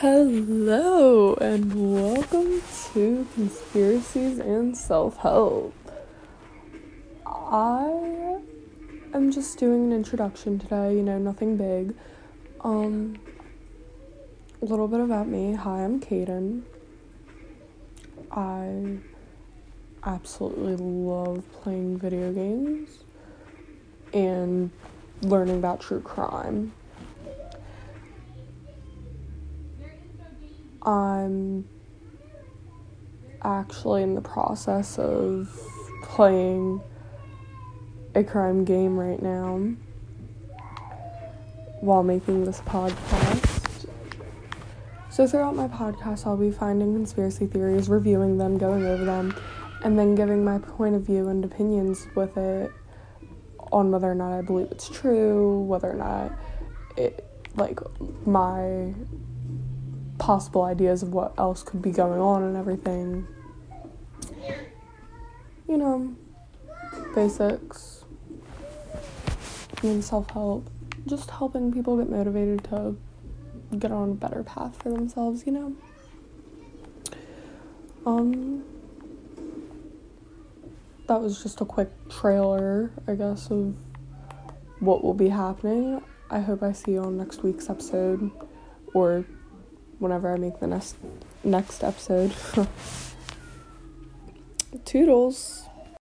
Hello, and welcome to Conspiracies and Self Help. I am just doing an introduction today, you know, nothing big. Um, a little bit about me. Hi, I'm Kaden. I absolutely love playing video games and learning about true crime. I'm actually in the process of playing a crime game right now while making this podcast. So, throughout my podcast, I'll be finding conspiracy theories, reviewing them, going over them, and then giving my point of view and opinions with it on whether or not I believe it's true, whether or not it, like, my possible ideas of what else could be going on and everything. You know, basics, and self help, just helping people get motivated to get on a better path for themselves, you know? Um, that was just a quick trailer, I guess, of what will be happening. I hope I see you on next week's episode or whenever I make the next next episode. Toodles.